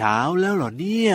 เช้าแล้วเหรอเนี่ย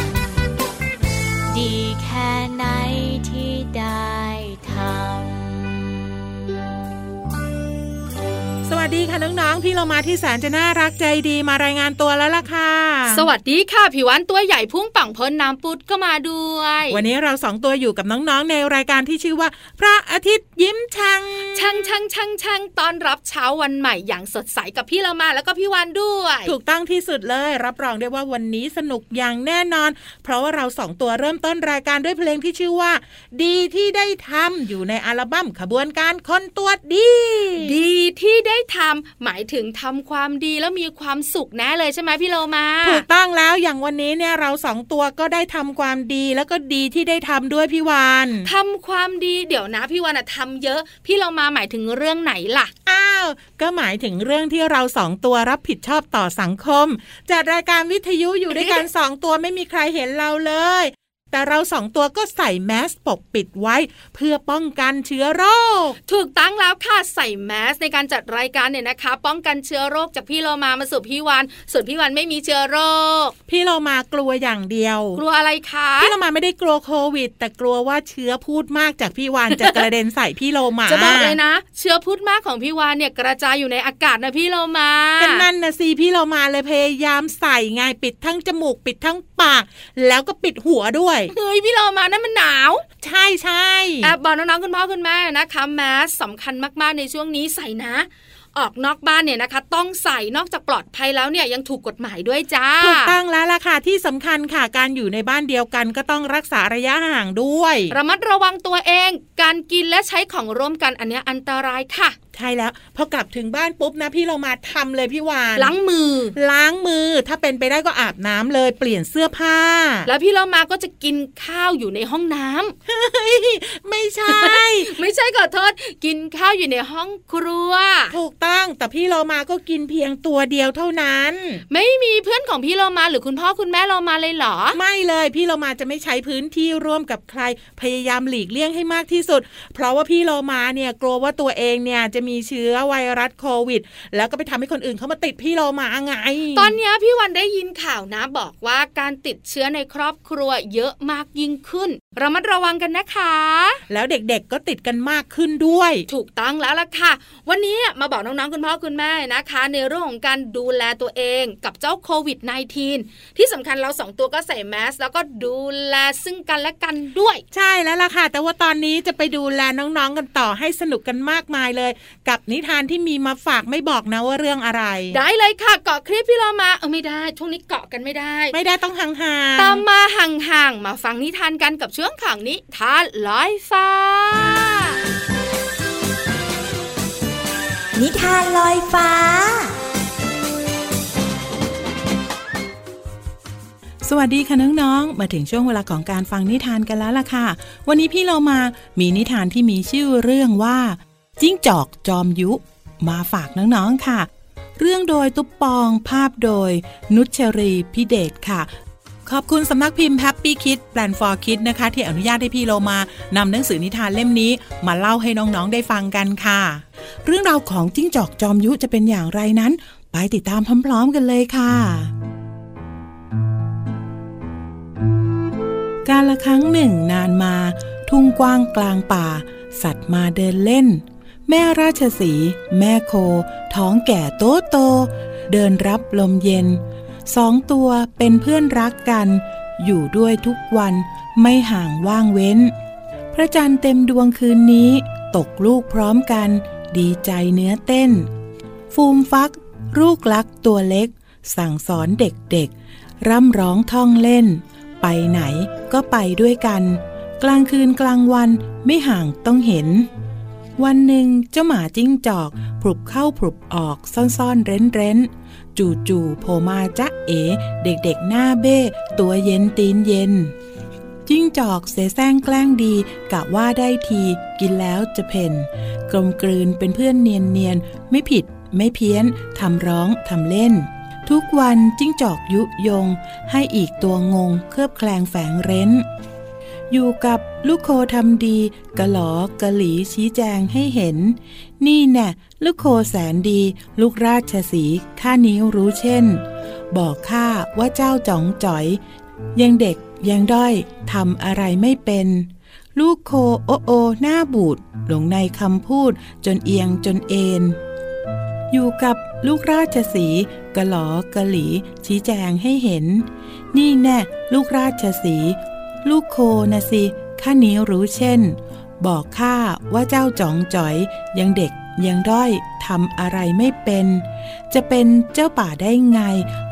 ดีค่ะน้องๆ พี่เรามาที่แสนจะน่ารักใจดีมารายงานตัวแล้วล่ะค่ะ สวัสดีค่ะผิววันตัวใหญ่พุ่งปังพ้นน้ำปุดก็มาด้วย วันนี้เราสองตัวอยู่กับน้องๆ ในรายการที่ชื่อว่า พระอาทิตย์ยิ้มช่างช่างช่างช่างช่างตอนรับเช้าวันใหม่อย่างสดใสกับพี่เรามาแล้วก็พี่วันด้วย ถูกต้องที่สุดเลย รับรองได้ว่าวันนี้สนุกอย่างแน่นอน เพราะว่าเราสองตัวเริ่มต้นรายการด้วยเพลงที่ชื่อว่า ดีที่ได้ทำอยู่ในอัลบั้มขบวนการคนตัวดี ดีที่ได้ทำหมายถึงทำความดีแล้วมีความสุขแน่เลยใช่ไหมพี่โลมาถูกต้องแล้วอย่างวันนี้เนี่ยเราสองตัวก็ได้ทำความดีแล้วก็ดีที่ได้ทำด้วยพี่วานทำความดีเดี๋ยวนะพี่วานอะทำเยอะ พี่โลมาหมายถึงเรื่องไหนล่ะอ้าวก็หมายถึงเรื่องที่เราสองตัวรับผิดชอบต่อสังคมจัดรายการวิทยุอยู่ด้วยกันสองตัวไม่มีใครเห็นเราเลย แต่เราสองตัวก็ใส่แมสปกปิดไว้ เพื่อป้องกันเชื้อโรค ถูกตั้งแล้วค่ะใส่แมสในการจัดรายการเนี่ยนะคะ ป้องกันเชื้อโรคจากพี่โลมามาสู่พี่วันส่วนพี่วันไม่มีเชื้อโรค พี่โลมากลัวอย่างเดียว กลัวอะไรคะพี่โลมาไม่ได้กลัวโควิด แต่กลัวว่าเชื้อพูดมากจากพี่วันจะกระเด็นใส่พี่โลมาจะบอกเลยนะ เชื้อพูดมากของพี่วันเนี่ยกระจายอยู่ในอากาศนะพี่โลมาเป็นนั่นนะสิพี่โลมาเลยพยายามใส่ไงปิดทั้งจมูกปิดทั้งปาก แล้วก็ปิดหัวด้วยเฮ้ยพี่โลมาานั่นมันหนาว ใช่ใช่แอบบอกน้องๆคุณพ่อคุณแม่นะคะแมสสำคัญมากๆในช่วงนี้ใส่นะออกนอกบ้านเนี่ยนะคะ ต้องใส่นอกจากปลอดภัยแล้วเนี่ยยังถูกกฎหมายด้วยจ้าถูกต้องแล้วล่ะค่ะที่สำคัญค่ะ การอยู่ในบ้านเดียวกันก็ต้องรักษาระยะห่างด้วย ระมัดระวังตัวเอง การกินและใช้ของร่วมกันอันนี้อันตรายค่ะใช่แล้วพอกลับถึงบ้านปุ๊บนะพี่เรามาทำเลยพี่วานล้างมือ ล้างมือถ้าเป็นไปได้ก็อาบน้ำเลยเปลี่ยนเสื้อผ้า แล้วพี่เรามาก็จะกินข้าวอยู่ในห้องน้ำไม่ใช่ ไม่ใช่ขอโทษกินข้าวอยู่ในห้องครัว ถูกต้องแต่พี่เรามาก็กินเพียงตัวเดียวเท่านั้น ไม่มีเพื่อนของพี่เรามาหรือคุณพ่อคุณแม่เรามาเลยเหรอ ไม่เลยพี่เรามาจะไม่ใช้พื้นที่ร่วมกับใครพยายามหลีกเลี่ยงให้มากที่สุด เพราะว่าพี่เรามาเนี่ยกลัวว่าตัวเองเนี่ยจะมีเชื้อไวรัสโควิด แล้วก็ไปทำให้คนอื่นเขามาติดพี่เรามาไง ตอนนี้พี่วันได้ยินข่าวนะบอกว่าการติดเชื้อในครอบครัวเยอะมากยิ่งขึ้นระมัดระวังกันนะคะ แล้วเด็กๆก็ติดกันมากขึ้นด้วย ถูกต้องแล้วล่ะค่ะ วันนี้มาบอกน้องๆคุณพ่อคุณแม่นะคะ ในเรื่องของการดูแลตัวเองกับเจ้าโควิด -19 ที่สำคัญเราสองตัวก็ใส่แมสแล้วก็ดูแลซึ่งกันและกันด้วย ใช่แล้วล่ะค่ะ แต่ว่าตอนนี้จะไปดูแลน้องๆกันต่อให้สนุกกันมากมายเลยกับนิทานที่มีมาฝากไม่บอกนะว่าเรื่องอะไร ได้เลยค่ะเกาะคลิปพี่เรามาเออไม่ได้ ช่วงนี้เกาะกันไม่ได้ ไม่ได้ต้องห่างๆตามมาห่างๆมาฟังนิทานกันกับช่วงขังนิทานลอยฟ้า นิทานลอยฟ้าสวัสดีคะน้องๆ มาถึงช่วงเวลาของการฟังนิทานกันแล้วล่ะค่ะ วันนี้พี่เรามามีนิทานที่มีชื่อเรื่องว่า จิ้งจอกจอมยุ มาฝากน้องๆค่ะ เรื่องโดยตุ๊ปปองภาพโดย นุชรีพิเดชค่ะ ขอบคุณสำนักพิมพ์ Happy Kid Plan for Kids นะคะ ที่อนุญาตให้พี่เรามานำหนังสือนิทานเล่มนี้ มาเล่าให้น้องๆได้ฟังกันค่ะ เรื่องราวของจิ้งจอกจอมยุจะเป็นอย่างไรนั้น ไปติดตามพร้อมๆกันเลยค่ะการละครั้งหนึ่งนานมา ทุ่งกว้างกลางป่า สัตว์มาเดินเล่น แม่ราชสี แม่โค ท้องแก่โตโต เดินรับลมเย็น สองตัวเป็นเพื่อนรักกัน อยู่ด้วยทุกวันไม่ห่างว่างเว้น พระจันทร์เต็มดวงคืนนี้ ตกลูกพร้อมกัน ดีใจเนื้อเต้น ฟูมฟัก ลูกลักตัวเล็ก สั่งสอนเด็กๆ ร่ำร้องท่องเล่น ไปไหนก็ไปด้วยกัน กลางคืนกลางวันไม่ห่างต้องเห็น วันหนึ่งเจ้าหมาจิ้งจอกผุบเข้าผุบออกซ่อนๆเร้นเร้นจู่จู่โผมาจ๊ะเอ๋เด็กๆหน้าเบ้ ตัวเย็นตีนเย็น จิ้งจอกเสแสร้งแกล้งดีกะว่าได้ทีกินแล้วจะเพ่นกลมกลืนเป็นเพื่อนเนียนเนียนไม่ผิด ไม่เพี้ยนทำร้องทำเล่น ทุกวันจิ้งจอกยุยง ให้อีกตัวงงเคลือบแคลงแฝงเร้น อยู่กับลูกโคทำดีกะหลอกะหลีชี้แจงให้เห็น นี่แน่ลูกโคแสนดี ลูกราชสีข้านิ้วรู้เช่น บอกข้าว่าเจ้าจ๋องจ๋อย ยังเด็กยังด้อยทำอะไรไม่เป็น ลูกโคโอโอหน้าบูดหลงในคำพูดจนเอียงจนเอ็นอยู่กับลูกราชสีกะหลอกะหลีชี้แจงให้เห็น นี่แน่ลูกราชสี ลูกโคนะสิข้านี้รู้เช่น บอกข้าว่าเจ้าจ๋องจ๋อยยังเด็กยังด้อยทำอะไรไม่เป็น จะเป็นเจ้าป่าได้ไง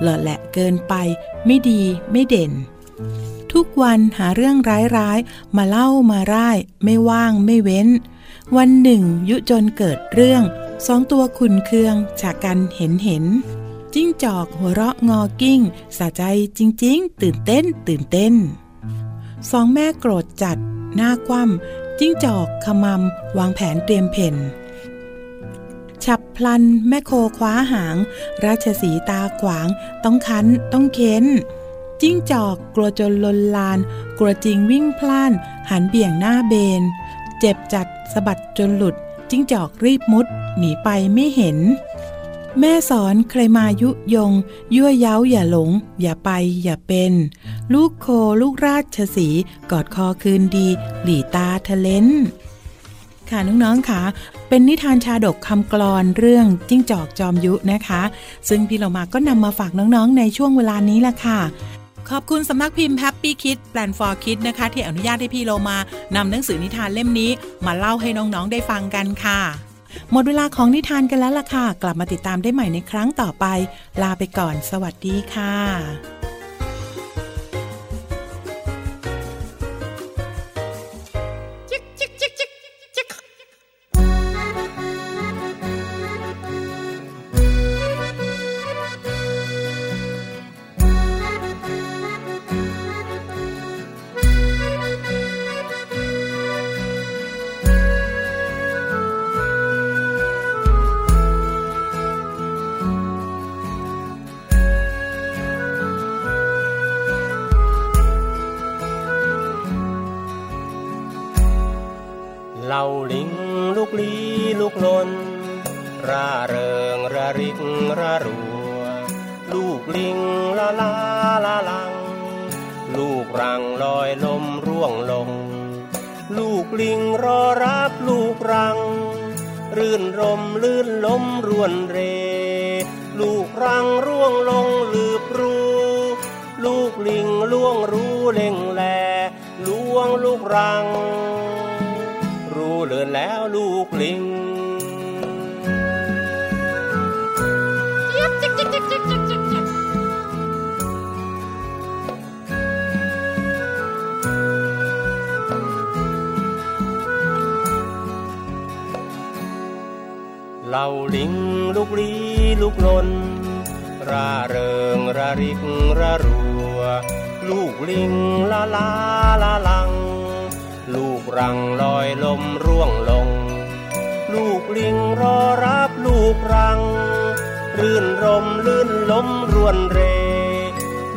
หล่อแหละเกินไป ไม่ดีไม่เด่น ทุกวันหาเรื่องร้ายๆ มาเล่ามาร่าย ไม่ว่างไม่เว้น วันหนึ่งยุจนเกิดเรื่องสองตัวขุนเคืองจากกันเห็นเห็น จิ้งจอกหัวเราะงอกิ้ง สะใจจริง ๆ ตื่นเต้นตื่นเต้น สองแม่โกรธจัด หน้าคว่ำจิ้งจอกขมำวางแผนเตรียมเพ่นฉับพลันแม่โคคว้าหาง ราชสีตาขวาง ต้องคันต้องเค้น จิ้งจอกกลัวจนลนลาน กลัวจริงวิ่งพล่าน หันเบี่ยงหน้าเบน เจ็บจัดสะบัดจนหลุด จิ้งจอกรีบมุด หนีไปไม่เห็น แม่สอนใครมายุยง ยั่วเย้าอย่าหลง อย่าไปอย่าเป็น ลูกโคลูกราชสีกอดคอคืนดี หลีตาทะเลนค่ะน้องๆค่ะ เป็นนิทานชาดกคำกรอนเรื่องจิ้งจอกจอมยุนะคะ ซึ่งพี่เรามาก็นำมาฝากน้องๆ ในช่วงเวลานี้ละค่ะ ขอบคุณสำนักพิมพ์ Happy Kids Plan for Kids นะคะ ที่อนุญาตให้พี่โลมานำหนังสือนิทานเล่มนี้ มาเล่าให้น้องๆ ได้ฟังกันค่ะ หมดเวลาของนิทานกันแล้วล่ะค่ะ กลับมาติดตามได้ใหม่ในครั้งต่อไป ลาไปก่อน สวัสดีค่ะ ละลาละลัง ลูกรังลอยลมร่วงลง ลูกลิงรอรับลูกรัง รื่นรมลื่นลมรวนเร ลูกรังร่วงลงลืบรูลูกลิงล่วงรู้เล่งแลล่วงลูกรัง รู้เลือนแล้วลูกลิง เหล่าลิงลูกลี้ลูกลนร่าเริงระริกระรัว ลูกลิงละลาละลัง ลูกรังลอยลมร่วงลง ลูกลิงรอรับลูกรัง รื่นรมลื่นลมรวนเร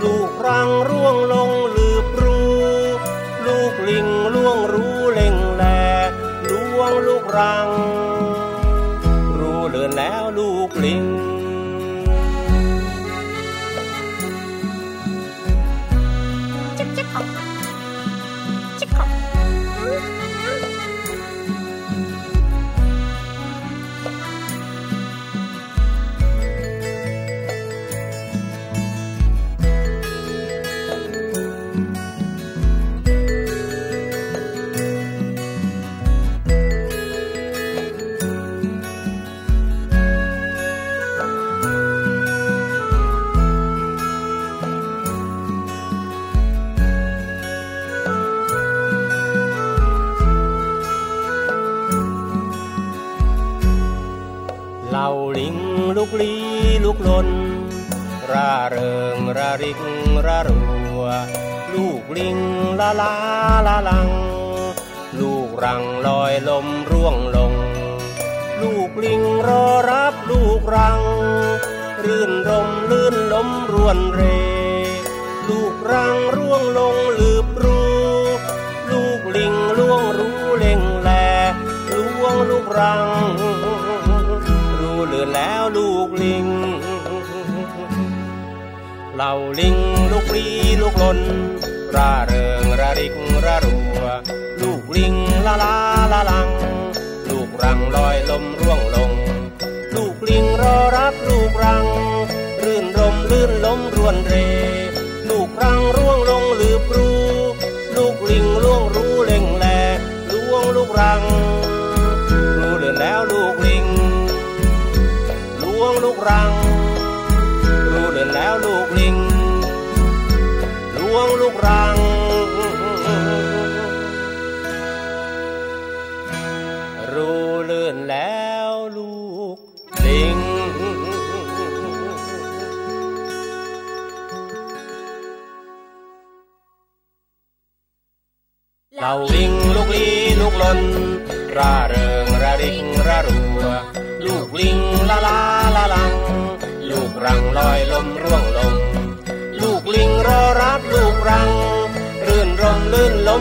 ลูกรังร่วงลง ลี้ลูกลนร่าเริงระริกระรัว ลูกลิงละลาละลัง ลูกรังลอยลมร่วงลง ลูกลิงรอรับลูกรัง รื่นรมลื่นลมรวนเร ลูกรังร่วงลงลืบรูลูกลิงล่วงรู้เล่งแลล่วงลูกรัง ลิง เหล่าลิงลูกลีลูกลนร่าเริงระริกระรัว ลูกลิงละลาละลัง ลูกรังลอยลมร่วงลง ลูกลิงรอรับลูกรัง รื่นรมลื่นลมรวนเร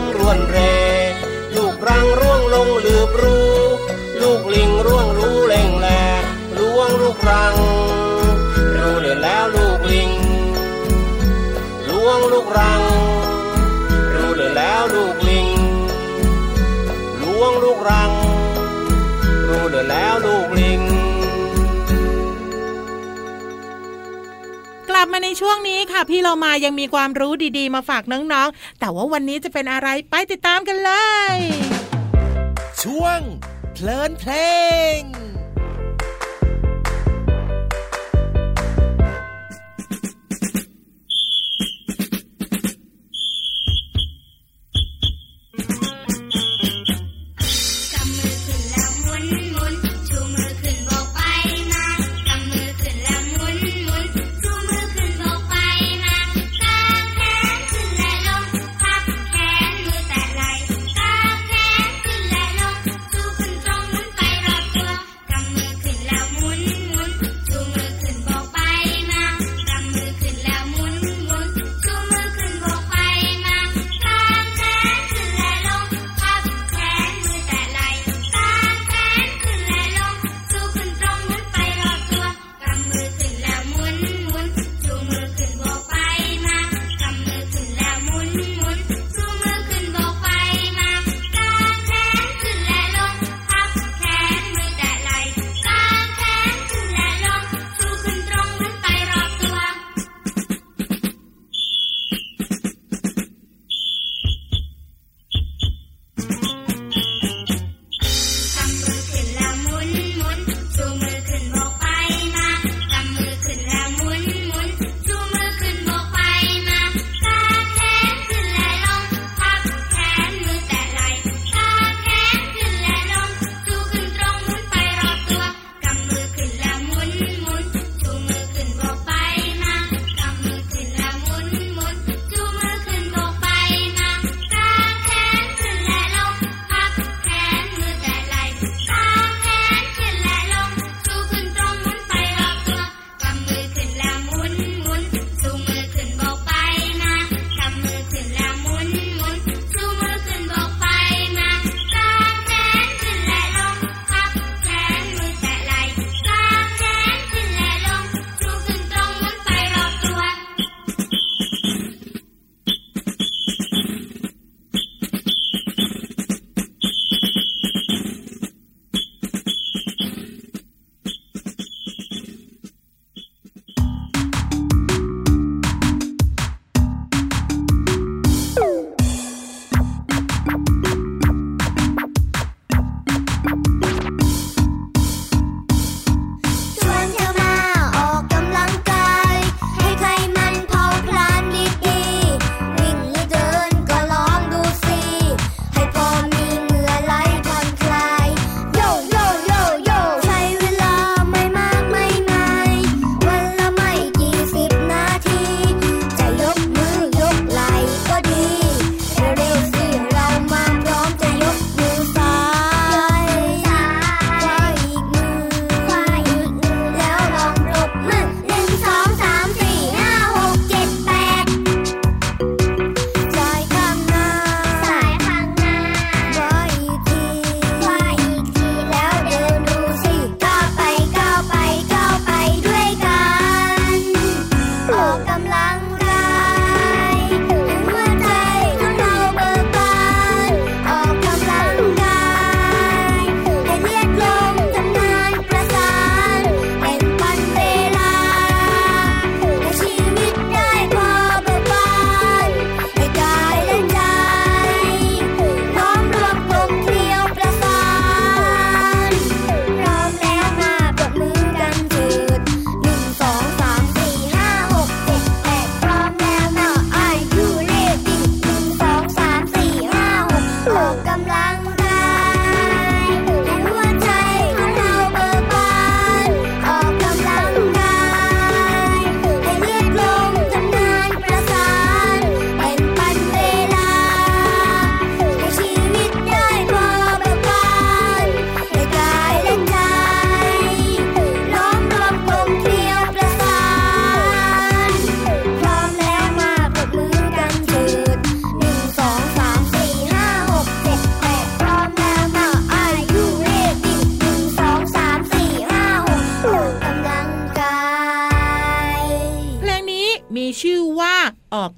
มลื่นล้มรวน ลับมาในช่วงนี้ค่ะ พี่เรามายังมีความรู้ดีๆ มาฝากน้องๆ แต่ว่าวันนี้จะเป็นอะไรไปติดตามกันเลย ช่วงเพลินเพลง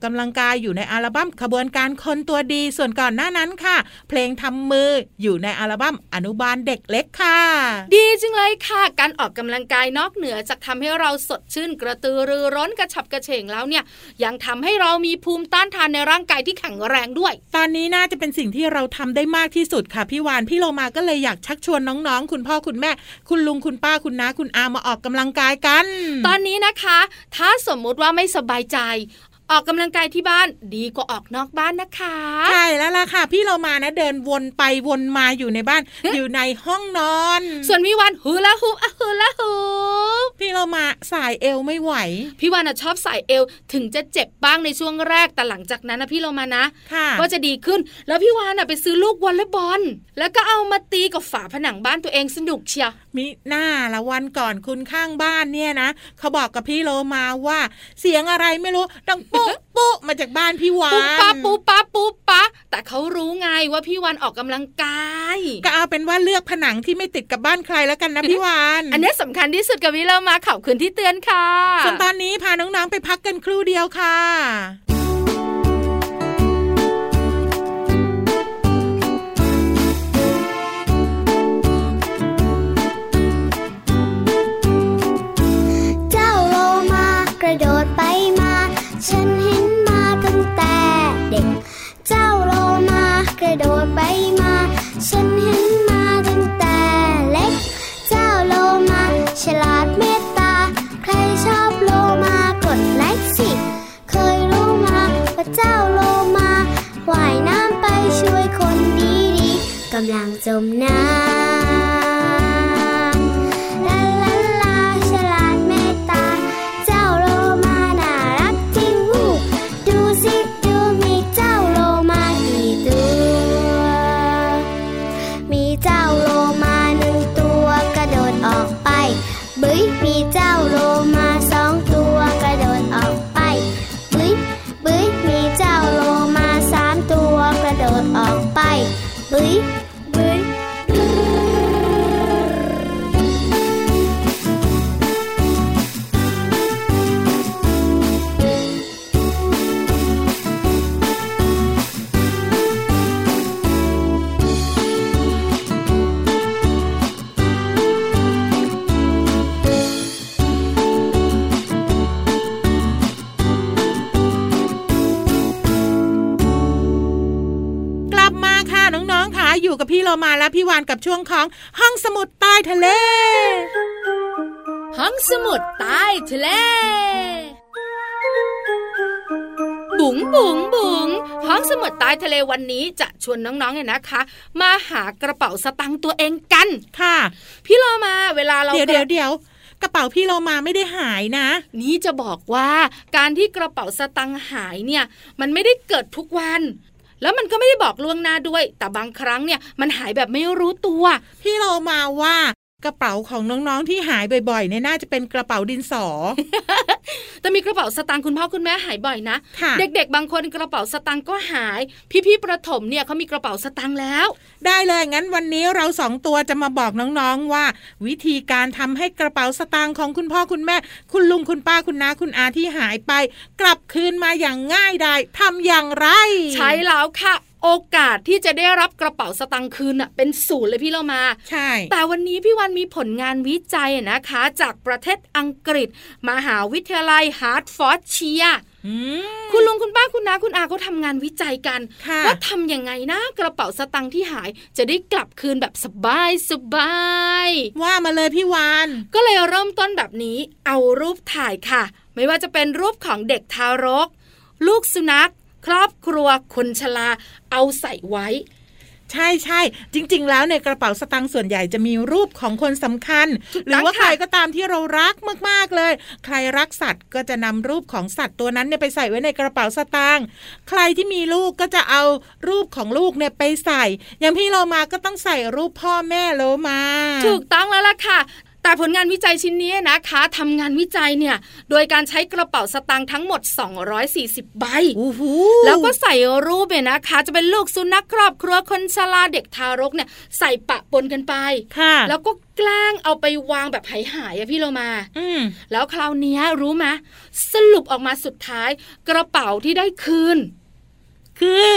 กกำลังกายอยู่ในอัลบั้มขบวนการคนตัวดี ส่วนก่อนหน้านั้นค่ะ เพลงทำมืออยู่ในอัลบั้มอนุบาลเด็กเล็กค่ะ ดีจังเลยค่ะ การออกกำลังกายนอกเหนือจากทำให้เราสดชื่นกระตือรือร้นกระฉับกระเฉงแล้วเนี่ย ยังทำให้เรามีภูมิต้านทานในร่างกายที่แข็งแรงด้วย ตอนนี้น่าจะเป็นสิ่งที่เราทำได้มากที่สุดค่ะพี่วานพี่โลมาก็เลยอยากชักชวนน้องๆ คุณพ่อคุณแม่ คุณลุงคุณป้าคุณน้าคุณอามาออกกำลังกายกัน ตอนนี้นะคะ ถ้าสมมุติว่าไม่สบายใจ ออกกำลังกายที่บ้านดีกว่าออกนอกบ้านนะคะ ใช่แล้วล่ะค่ะ พี่เรามานะเดินวนไปวนมาอยู่ในบ้าน อยู่ในห้องนอน ส่วนพี่วันฮูลาฮูปอะฮูลาฮูปพี่เรามาสายเอวไม่ไหว พี่วันอะชอบใส่เอวถึงจะเจ็บบ้างในช่วงแรกแต่หลังจากนั้นนะพี่เรามานะค่ะก็จะดีขึ้นแล้วพี่วานอะไปซื้อลูกวอลเลย์บอลแล้วก็เอามาตีกับฝาผนังบ้านตัวเองสนุกเชียวมิหน้าละวันก่อนคุณข้างบ้านเนี่ยนะเขาบอกกับพี่โลมาว่า เสียงอะไรไม่รู้ดังปุ๊ปุ๊มาจากบ้านพี่วาปุ๊บนปะปุ๊บปะปุ๊บปะแต่เขารู้ไงว่าพี่วันออกกำลังกายก็เอาเป็นว่าเลือกผนังที่ไม่ติดกับบ้านใครแล้วกันนะพี่วานอันนี้สำคัญที่สุดกับวิเรามาข่าวคืนที่เตือนค่ะส่วนตอนนี้พาน้องๆไปพักกันครู่เดียวค่ะเจ้าโลมากระโดดไปมา ฉันเห็นมาตั้งแต่เด็ก เจ้าโลมากระโดดไปมา ฉันเห็นมาตั้งแต่เล็ก เจ้าโลมาฉลาดเมตตา ใครชอบโลมากดไลค์สิ เคยรู้มาว่าเจ้าโลมาว่ายน้ำไปช่วยคนดีๆกำลังจมน้ำ บึ้ย องๆค่ะอยู่กับพี่โลมาและพี่วานกับช่วงของห้องสมุดใต้ทะเล ห้องสมุดใต้ทะเล บุ๋งบุ๋งบุ๋งห้องสมุดใต้ทะเลวันนี้จะชวนน้องๆเนี่ยนะคะ มาหากระเป๋าสตังค์ตัวเองกันค่ะ พี่เรามาเวลาเราเดี๋ยวเดี๋ยวเดี๋ยวกระเป๋าพี่โลมาไม่ได้หายนะ นี่จะบอกว่าการที่กระเป๋าสตังค์หายเนี่ย มันไม่ได้เกิดทุกวัน แล้วมันก็ไม่ได้บอกล่วงหน้าด้วย แต่บางครั้งเนี่ยมันหายแบบไม่รู้ตัว พี่เรามาว่า กระเป๋าของน้องๆที่หายบ่อยๆเนี่ยน่าจะเป็นกระเป๋าดินสอ แต่มีกระเป๋าสตางค์คุณพ่อคุณแม่หายบ่อยนะค่ะเด็กๆ บางคนกระเป๋าสตางค์ก็หาย พี่ๆประถมเนี่ยเขามีกระเป๋าสตางค์แล้ว ได้เลยงั้นวันนี้เราสองตัวจะมาบอกน้องๆว่า วิธีการทำให้กระเป๋าสตางค์ของคุณพ่อคุณแม่ คุณลุงคุณป้าคุณน้าคุณอาที่หายไป กลับคืนมาอย่างง่ายดายทำอย่างไร ใช่แล้วค่ะ โอกาสที่จะได้รับกระเป๋าสตางค์คืนน่ะเป็นศูนย์เลยพี่เรามา ใช่ แต่วันนี้พี่วันมีผลงานวิจัยนะคะ จากประเทศอังกฤษ มหาวิทยาลัยฮาร์ตฟอร์ดเชียร์ อืมคุณลุงคุณป้าคุณน้าคุณอาเขาทำงานวิจัยกันค่ะว่าทำยังไงนะกระเป๋าสตางค์ที่หายจะได้กลับคืนแบบสบายสบายว่ามาเลยพี่วานก็เลยเริ่มต้นแบบนี้เอารูปถ่ายค่ะ ไม่ว่าจะเป็นรูปของเด็กทารก ลูกสุนัข ครอบครัวคนชราเอาใส่ไว้ ใช่ใช่จริง ๆ แล้วในกระเป๋าสตางค์ส่วนใหญ่จะมีรูปของคนสำคัญถูกต้องหรือว่าค่ะใครก็ตามที่เรารักมากๆเลย ใครรักสัตว์ก็จะนำรูปของสัตว์ตัวนั้นเนี่ยไปใส่ไว้ในกระเป๋าสตางค์ใครที่มีลูกก็จะเอารูปของลูกเนี่ยไปใส่ อย่างพี่โลมาก็ต้องใส่รูปพ่อแม่โลมา ถูกต้องแล้วล่ะค่ะ แต่ผลงานวิจัยชิ้นนี้นะคะทำงานวิจัยเนี่ย โดยการใช้กระเป๋าสตางค์ทั้งหมด 240 ใบโอ้โหแล้วก็ใส่รูปเนี่ยนะคะ จะเป็นลูกสุนัขครอบครัวคนชราเด็กทารกเนี่ยใส่ปะปนกันไปค่ะแล้วก็แกล้งเอาไปวางแบบหายหายๆอะพี่เรามา อืมแล้วคราวเนี้ยรู้ไหมสรุปออกมาสุดท้าย กระเป๋าที่ได้คืน คือ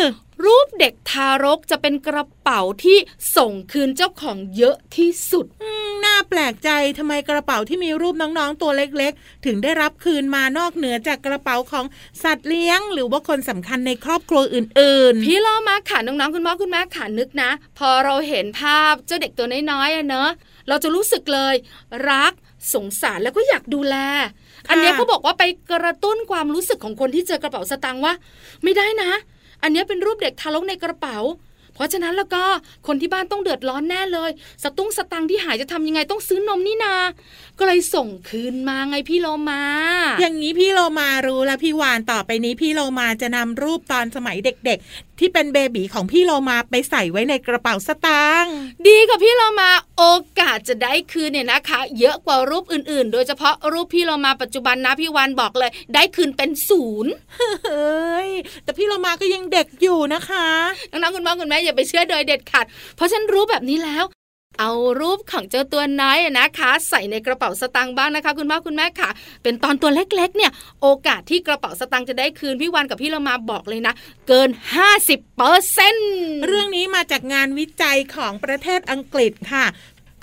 รูปเด็กทารกจะเป็นกระเป๋าที่ส่งคืนเจ้าของเยอะที่สุดอืมน่าแปลกใจทำไมกระเป๋าที่มีรูปน้องๆตัวเล็กๆ ถึงได้รับคืนมานอกเหนือจากกระเป๋าของสัตว์เลี้ยง หรือว่าคนสำคัญในครอบครัวอื่น ๆ พี่ล้อมาค่ะน้องๆคุณพ่อคุณแม่ขานึกนะ พอเราเห็นภาพเจ้าเด็กตัวน้อยๆอะเนอะเราจะรู้สึกเลย รักสงสารแล้วก็อยากดูแล อันเนี้ยเขาบอกว่าไปกระตุ้นความรู้สึกของคนที่เจอกระเป๋าสตางค์ว่า ไม่ได้นะ อันนี้เป็นรูปเด็กทารกในกระเป๋า เพราะฉะนั้นแล้วก็คนที่บ้านต้องเดือดร้อนแน่เลย สตุ้งสตังที่หายจะทำยังไงต้องซื้อนมนี่นา ก็เลยส่งคืนมาไงพี่โลมา อย่างนี้พี่โลมารู้แล้วพี่วานต่อไปนี้พี่โลมาจะนำรูปตอนสมัยเด็ก ๆ ที่เป็นเบบีของพี่โลมาไปใส่ไว้ในกระเป๋าสตางค์ดีค่ะพี่เรามาโอกาสจะได้คืนเนี่ยนะคะ เยอะกว่ารูปอื่นๆ โดยเฉพาะรูปพี่เรามาปัจจุบันนะพี่วานบอกเลย ได้คืนเป็นศูนย์เฮ้ยแต่พี่โลมาก็ยังเด็กอยู่นะคะน้องๆคุณพ่อคุณแม่อย่าไปเชื่อโดยเด็ดขาดเพราะฉันรู้แบบนี้แล้ว เอารูปของเจ้าตัวน้อยนะคะ ใส่ในกระเป๋าสตางค์บ้างนะคะ คุณพ่อคุณแม่ค่ะ เป็นตอนตัวเล็กๆ เนี่ย โอกาสที่กระเป๋าสตางค์จะได้คืนพี่วันกับพี่เรามาบอกเลยนะ เกิน 50เปอร์เซ็นเรื่องนี้มาจากงานวิจัยของประเทศอังกฤษค่ะ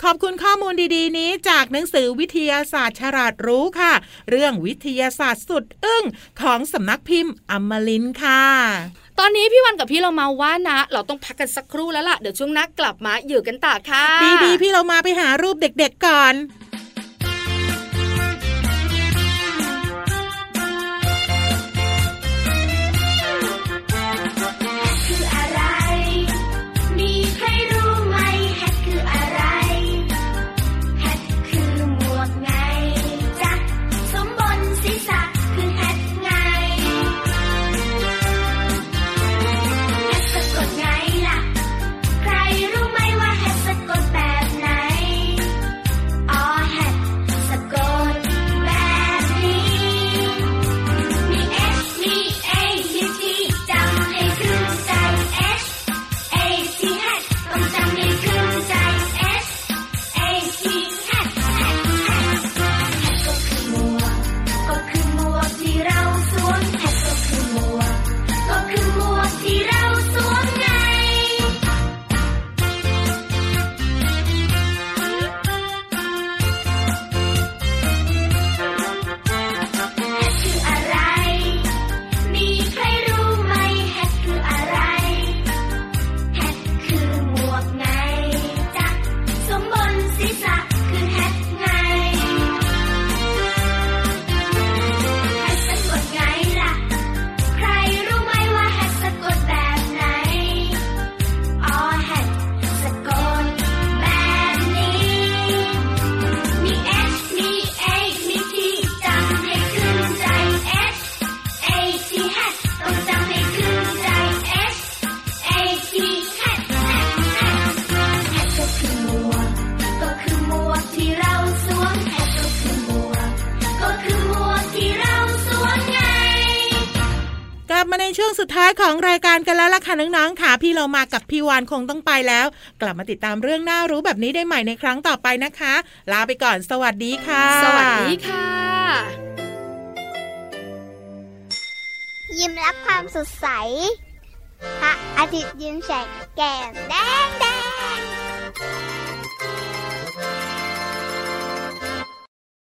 ขอบคุณข้อมูลดีๆ นี้จากหนังสือวิทยาศาสตร์ฉลาดรู้ค่ะ เรื่องวิทยาศาสตร์สุดอึ้งของสำนักพิมพ์อมรินค่ะ ตอนนี้พี่วันกับพี่เรามาว่านะ เราต้องพักกันสักครู่แล้วล่ะ เดี๋ยวช่วงหนักกลับมาอยู่กันต่อค่ะ ดีๆ พี่เรามาไปหารูปเด็กๆก่อน ของรายการกันแล้วล่ะค่ะน้องๆค่ะ พี่เรามากับพี่วานคงต้องไปแล้ว กลับมาติดตามเรื่องน่ารู้แบบนี้ได้ใหม่ในครั้งต่อไปนะคะ ลาไปก่อนสวัสดีค่ะ สวัสดีค่ะ ยิ้มรับความสดใสพระอาทิตย์ยิ้มแฉกแก้มแดงแดง